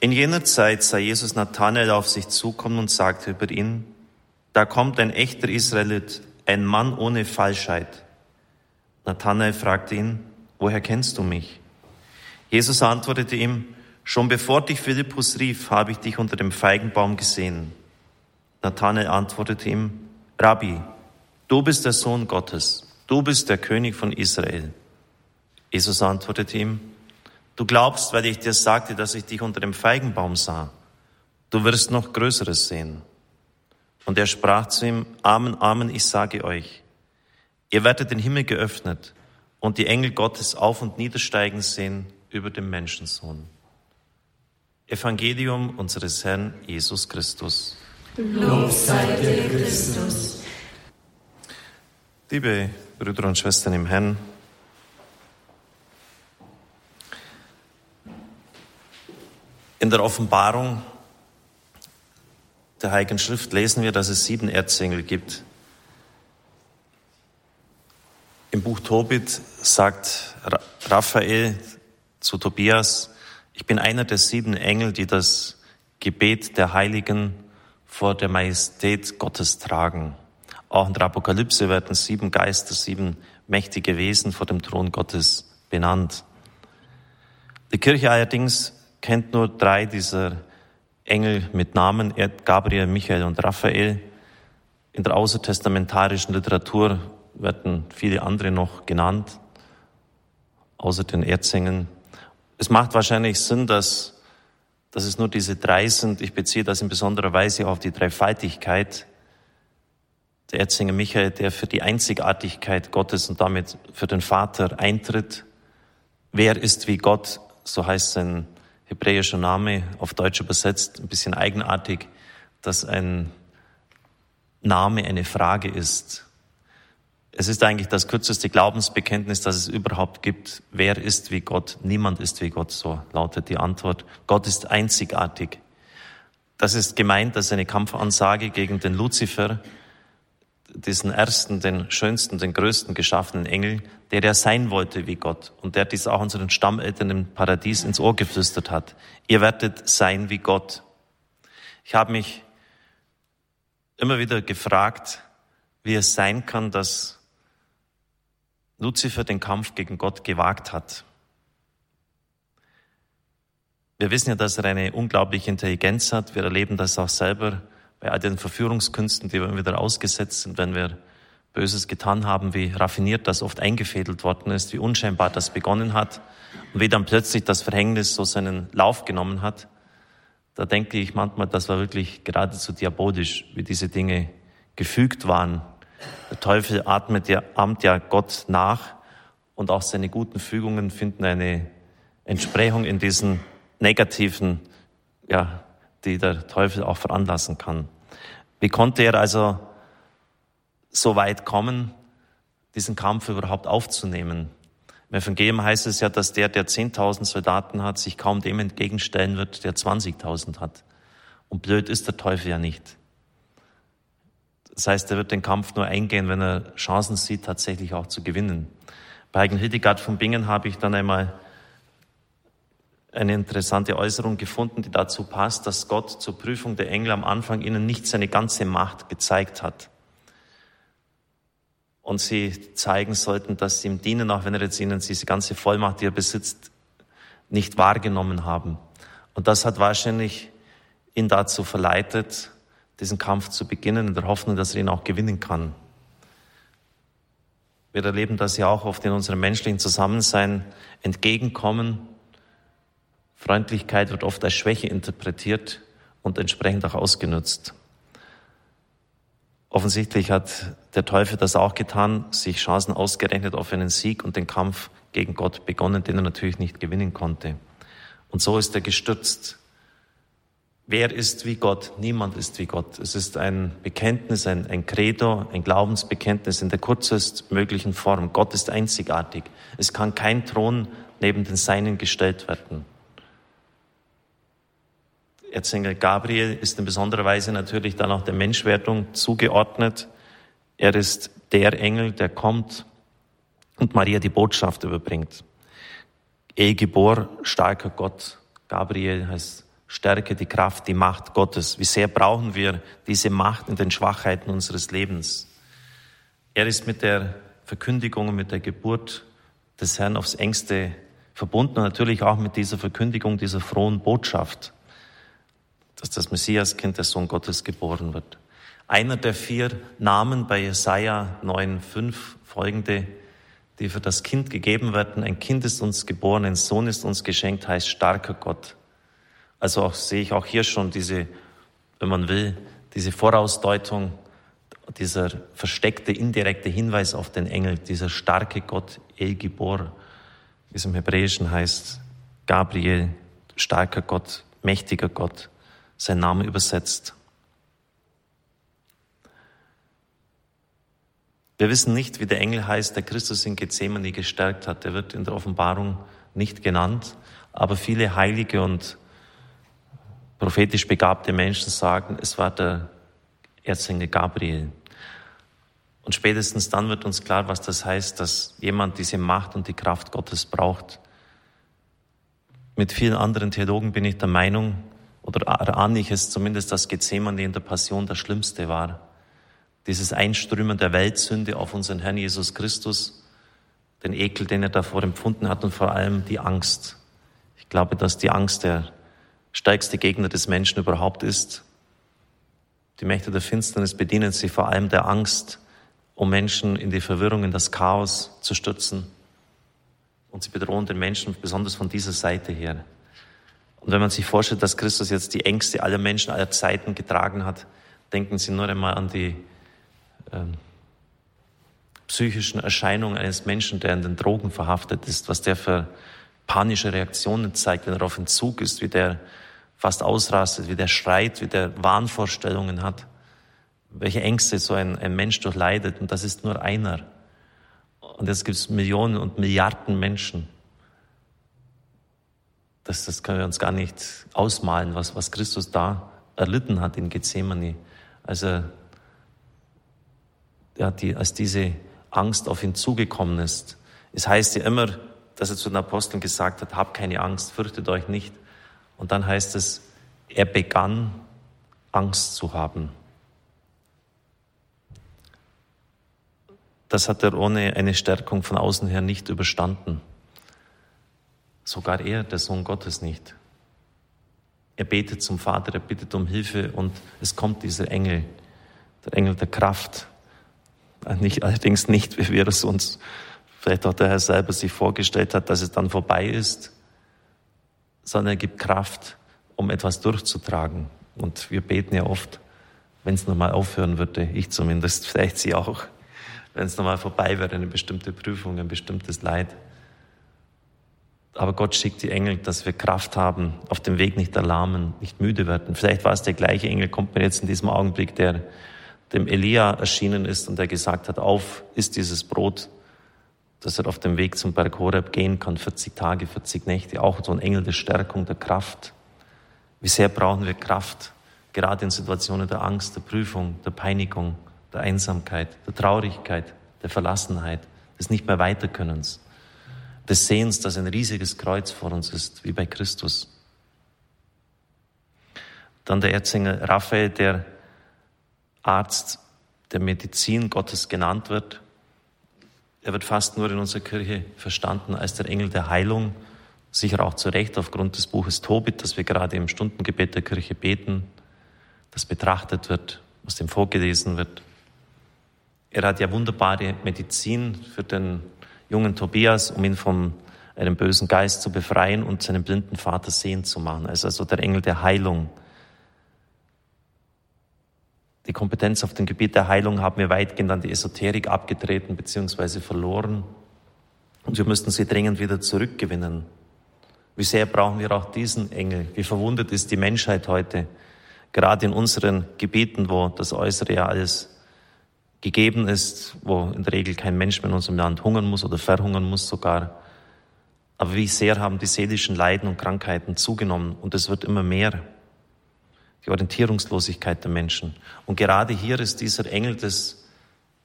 In jener Zeit sah Jesus Nathanael auf sich zukommen und sagte über ihn, da kommt ein echter Israelit, ein Mann ohne Falschheit. Nathanael fragte ihn, woher kennst du mich? Jesus antwortete ihm, schon bevor dich Philippus rief, habe ich dich unter dem Feigenbaum gesehen. Nathanael antwortete ihm, Rabbi, du bist der Sohn Gottes, du bist der König von Israel. Jesus antwortete ihm, du glaubst, weil ich dir sagte, dass ich dich unter dem Feigenbaum sah. Du wirst noch Größeres sehen. Und er sprach zu ihm, Amen, Amen, ich sage euch, ihr werdet den Himmel geöffnet und die Engel Gottes auf und niedersteigen sehen über dem Menschensohn. Evangelium unseres Herrn Jesus Christus. Lob sei dir, Christus. Liebe Brüder und Schwestern im Herrn, in der Offenbarung der Heiligen Schrift lesen wir, dass es sieben Erzengel gibt. Im Buch Tobit sagt Raphael zu Tobias, ich bin einer der sieben Engel, die das Gebet der Heiligen vor der Majestät Gottes tragen. Auch in der Apokalypse werden sieben Geister, sieben mächtige Wesen vor dem Thron Gottes benannt. Die Kirche allerdings kennt nur drei dieser Engel mit Namen, Gabriel, Michael und Raphael. In der außertestamentarischen Literatur werden viele andere noch genannt, außer den Erzengeln. Es macht wahrscheinlich Sinn, dass, dass es nur diese drei sind. Ich beziehe das in besonderer Weise auf die Dreifaltigkeit. Der Erzengel Michael, der für die Einzigartigkeit Gottes und damit für den Vater eintritt. Wer ist wie Gott? So heißt sein hebräischer Name, auf Deutsch übersetzt, ein bisschen eigenartig, dass ein Name eine Frage ist. Es ist eigentlich das kürzeste Glaubensbekenntnis, das es überhaupt gibt. Wer ist wie Gott? Niemand ist wie Gott, so lautet die Antwort. Gott ist einzigartig. Das ist gemeint als eine Kampfansage gegen den Luzifer, diesen ersten, den schönsten, den größten geschaffenen Engel, der ja sein wollte wie Gott und der dies auch unseren Stammeltern im Paradies ins Ohr geflüstert hat. Ihr werdet sein wie Gott. Ich habe mich immer wieder gefragt, wie es sein kann, dass Luzifer den Kampf gegen Gott gewagt hat. Wir wissen ja, dass er eine unglaubliche Intelligenz hat. Wir erleben das auch selber bei all den Verführungskünsten, die wir immer wieder ausgesetzt sind, wenn wir Böses getan haben, wie raffiniert das oft eingefädelt worden ist, wie unscheinbar das begonnen hat und wie dann plötzlich das Verhängnis so seinen Lauf genommen hat. Da denke ich manchmal, das war wirklich geradezu diabolisch, wie diese Dinge gefügt waren. Der Teufel atmet ja, ahmt ja Gott nach und auch seine guten Fügungen finden eine Entsprechung in diesen negativen ja, die der Teufel auch veranlassen kann. Wie konnte er also so weit kommen, diesen Kampf überhaupt aufzunehmen? Im Evangelium heißt es ja, dass der, der 10.000 Soldaten hat, sich kaum dem entgegenstellen wird, der 20.000 hat. Und blöd ist der Teufel ja nicht. Das heißt, er wird den Kampf nur eingehen, wenn er Chancen sieht, tatsächlich auch zu gewinnen. Bei Heigen Hildegard von Bingen habe ich dann einmal eine interessante Äußerung gefunden, die dazu passt, dass Gott zur Prüfung der Engel am Anfang ihnen nicht seine ganze Macht gezeigt hat. Und sie zeigen sollten, dass sie ihm dienen, auch wenn er jetzt ihnen diese ganze Vollmacht, die er besitzt, nicht wahrgenommen haben. Und das hat wahrscheinlich ihn dazu verleitet, diesen Kampf zu beginnen, in der Hoffnung, dass er ihn auch gewinnen kann. Wir erleben das ja auch oft in unserem menschlichen Zusammensein, entgegenkommen, Freundlichkeit wird oft als Schwäche interpretiert und entsprechend auch ausgenutzt. Offensichtlich hat der Teufel das auch getan, sich Chancen ausgerechnet auf einen Sieg und den Kampf gegen Gott begonnen, den er natürlich nicht gewinnen konnte. Und so ist er gestürzt. Wer ist wie Gott? Niemand ist wie Gott. Es ist ein Bekenntnis, ein, ein Credo, ein Glaubensbekenntnis in der kürzest möglichen Form. Gott ist einzigartig. Es kann kein Thron neben den Seinen gestellt werden. Erzengel Gabriel ist in besonderer Weise natürlich dann auch der Menschwertung zugeordnet. Er ist der Engel, der kommt und Maria die Botschaft überbringt. Ehegebor, starker Gott. Gabriel heißt Stärke, die Kraft, die Macht Gottes. Wie sehr brauchen wir diese Macht in den Schwachheiten unseres Lebens? Er ist mit der Verkündigung und mit der Geburt des Herrn aufs engste verbunden und natürlich auch mit dieser Verkündigung dieser frohen Botschaft, dass das Messiaskind, der Sohn Gottes, geboren wird. Einer der vier Namen bei Jesaja 9,5 folgende, die für das Kind gegeben werden. Ein Kind ist uns geboren, ein Sohn ist uns geschenkt, heißt starker Gott. Also auch, sehe ich auch hier schon diese, wenn man will, diese Vorausdeutung, dieser versteckte, indirekte Hinweis auf den Engel, dieser starke Gott, El Gibor, wie es im Hebräischen heißt, Gabriel, starker Gott, mächtiger Gott, sein Name übersetzt. Wir wissen nicht, wie der Engel heißt, der Christus in Gethsemane gestärkt hat. Der wird in der Offenbarung nicht genannt, aber viele heilige und prophetisch begabte Menschen sagen, es war der Erzengel Gabriel. Und spätestens dann wird uns klar, was das heißt, dass jemand diese Macht und die Kraft Gottes braucht. Mit vielen anderen Theologen bin ich der Meinung, oder ahne ich es zumindest, dass Gethsemane in der Passion das Schlimmste war. Dieses Einströmen der Weltsünde auf unseren Herrn Jesus Christus, den Ekel, den er davor empfunden hat und vor allem die Angst. Ich glaube, dass die Angst der stärkste Gegner des Menschen überhaupt ist. Die Mächte der Finsternis bedienen sich vor allem der Angst, um Menschen in die Verwirrung, in das Chaos zu stürzen. Und sie bedrohen den Menschen besonders von dieser Seite her. Und wenn man sich vorstellt, dass Christus jetzt die Ängste aller Menschen aller Zeiten getragen hat, denken Sie nur einmal an die äh, psychischen Erscheinungen eines Menschen, der in den Drogen verhaftet ist, was der für panische Reaktionen zeigt, wenn er auf Entzug ist, wie der fast ausrastet, wie der schreit, wie der Wahnvorstellungen hat, welche Ängste so ein, ein Mensch durchleidet. Und das ist nur einer. Und jetzt gibt es Millionen und Milliarden Menschen. Das, das können wir uns gar nicht ausmalen, was, was Christus da erlitten hat in Gethsemane. Also, ja, die, als diese Angst auf ihn zugekommen ist. Es heißt ja immer, dass er zu den Aposteln gesagt hat, habt keine Angst, fürchtet euch nicht. Und dann heißt es, er begann Angst zu haben. Das hat er ohne eine Stärkung von außen her nicht überstanden. Sogar er, der Sohn Gottes, nicht. Er betet zum Vater, er bittet um Hilfe und es kommt dieser Engel, der Engel der Kraft. Nicht, allerdings nicht, wie wir es uns vielleicht auch der Herr selber sich vorgestellt hat, dass es dann vorbei ist, sondern er gibt Kraft, um etwas durchzutragen. Und wir beten ja oft, wenn es nochmal aufhören würde, ich zumindest, vielleicht Sie auch, wenn es nochmal vorbei wäre, eine bestimmte Prüfung, ein bestimmtes Leid. Aber Gott schickt die Engel, dass wir Kraft haben, auf dem Weg nicht erlahmen, nicht müde werden. Vielleicht war es der gleiche Engel, kommt mir jetzt in diesem Augenblick, der dem Elia erschienen ist und der gesagt hat, auf, isst dieses Brot, dass er auf dem Weg zum Berg Horeb gehen kann, 40 Tage, 40 Nächte, auch so ein Engel der Stärkung, der Kraft. Wie sehr brauchen wir Kraft, gerade in Situationen der Angst, der Prüfung, der Peinigung, der Einsamkeit, der Traurigkeit, der Verlassenheit, des nicht mehr Weiterkönnens, des Sehens, dass ein riesiges Kreuz vor uns ist, wie bei Christus. Dann der Erzengel Raphael, der Arzt der Medizin Gottes genannt wird, er wird fast nur in unserer Kirche verstanden als der Engel der Heilung, sicher auch zu Recht aufgrund des Buches Tobit, das wir gerade im Stundengebet der Kirche beten, das betrachtet wird, was dem vorgelesen wird. Er hat ja wunderbare Medizin für den jungen Tobias, um ihn von einem bösen Geist zu befreien und seinen blinden Vater sehen zu machen. Also, also der Engel der Heilung. Die Kompetenz auf dem Gebiet der Heilung haben wir weitgehend an die Esoterik abgetreten bzw. verloren. Und wir müssten sie dringend wieder zurückgewinnen. Wie sehr brauchen wir auch diesen Engel? Wie verwundet ist die Menschheit heute? Gerade in unseren Gebieten, wo das Äußere ja alles gegeben ist, wo in der Regel kein Mensch mehr in unserem Land hungern muss oder verhungern muss sogar. Aber wie sehr haben die seelischen Leiden und Krankheiten zugenommen und es wird immer mehr die Orientierungslosigkeit der Menschen. Und gerade hier ist dieser Engel des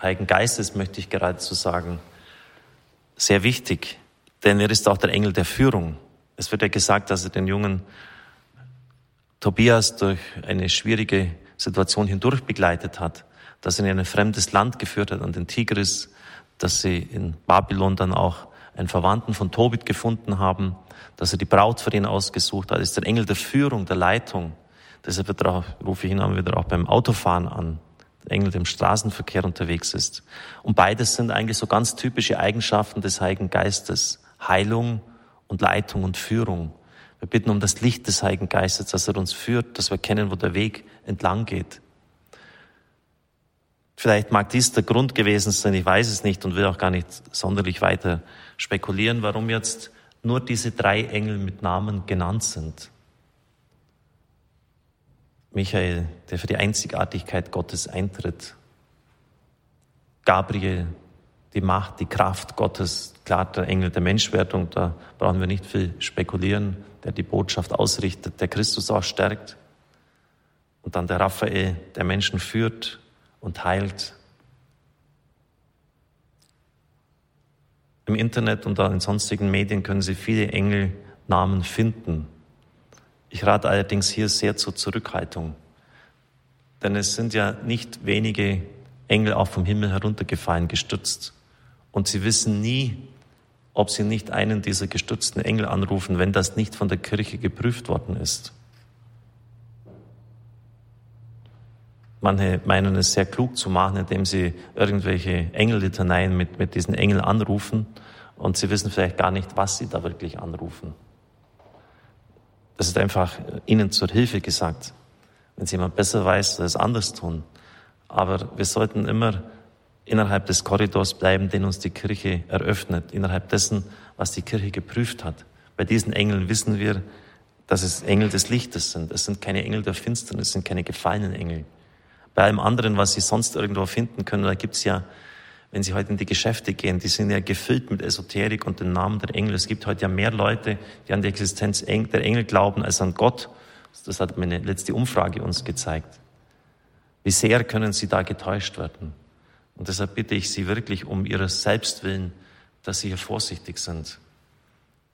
Heiligen Geistes, möchte ich geradezu sagen, sehr wichtig, denn er ist auch der Engel der Führung. Es wird ja gesagt, dass er den Jungen Tobias durch eine schwierige Situation hindurch begleitet hat, dass er in ein fremdes Land geführt hat, an den Tigris, dass sie in Babylon dann auch einen Verwandten von Tobit gefunden haben, dass er die Braut für ihn ausgesucht hat, ist der Engel der Führung, der Leitung. Deshalb auch, rufe ich ihn immer wieder auch beim Autofahren an, der Engel, der im Straßenverkehr unterwegs ist. Und beides sind eigentlich so ganz typische Eigenschaften des Heiligen Geistes. Heilung und Leitung und Führung. Wir bitten um das Licht des Heiligen Geistes, dass er uns führt, dass wir kennen, wo der Weg entlang geht. Vielleicht mag dies der Grund gewesen sein, ich weiß es nicht und will auch gar nicht sonderlich weiter spekulieren, warum jetzt nur diese drei Engel mit Namen genannt sind. Michael, der für die Einzigartigkeit Gottes eintritt. Gabriel, die Macht, die Kraft Gottes, klar der Engel der Menschwertung, da brauchen wir nicht viel spekulieren, der die Botschaft ausrichtet, der Christus auch stärkt. Und dann der Raphael, der Menschen führt und heilt. Im Internet und in sonstigen Medien können Sie viele Engelnamen finden. Ich rate allerdings hier sehr zur Zurückhaltung. Denn es sind ja nicht wenige Engel auch vom Himmel heruntergefallen, gestützt. Und Sie wissen nie, ob Sie nicht einen dieser gestützten Engel anrufen, wenn das nicht von der Kirche geprüft worden ist. Manche meinen es sehr klug zu machen, indem sie irgendwelche Engellitaneien mit, mit diesen Engeln anrufen und sie wissen vielleicht gar nicht, was sie da wirklich anrufen. Das ist einfach ihnen zur Hilfe gesagt. Wenn es jemand besser weiß, soll es anders tun. Aber wir sollten immer innerhalb des Korridors bleiben, den uns die Kirche eröffnet, innerhalb dessen, was die Kirche geprüft hat. Bei diesen Engeln wissen wir, dass es Engel des Lichtes sind. Es sind keine Engel der Finsternis, es sind keine gefallenen Engel. Bei allem anderen, was Sie sonst irgendwo finden können, da gibt's ja, wenn Sie heute in die Geschäfte gehen, die sind ja gefüllt mit Esoterik und den Namen der Engel. Es gibt heute ja mehr Leute, die an die Existenz der Engel glauben, als an Gott. Das hat meine letzte Umfrage uns gezeigt. Wie sehr können Sie da getäuscht werden? Und deshalb bitte ich Sie wirklich um Ihres Selbstwillen, dass Sie hier vorsichtig sind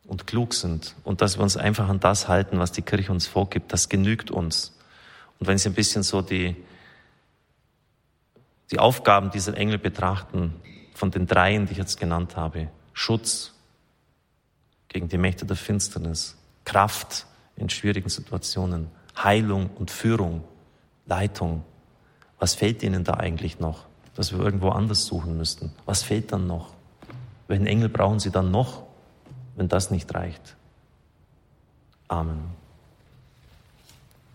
und klug sind und dass wir uns einfach an das halten, was die Kirche uns vorgibt. Das genügt uns. Und wenn Sie ein bisschen so die die Aufgaben dieser Engel betrachten, von den dreien, die ich jetzt genannt habe. Schutz gegen die Mächte der Finsternis, Kraft in schwierigen Situationen, Heilung und Führung, Leitung. Was fehlt ihnen da eigentlich noch, dass wir irgendwo anders suchen müssten? Was fehlt dann noch? Welchen Engel brauchen sie dann noch, wenn das nicht reicht? Amen.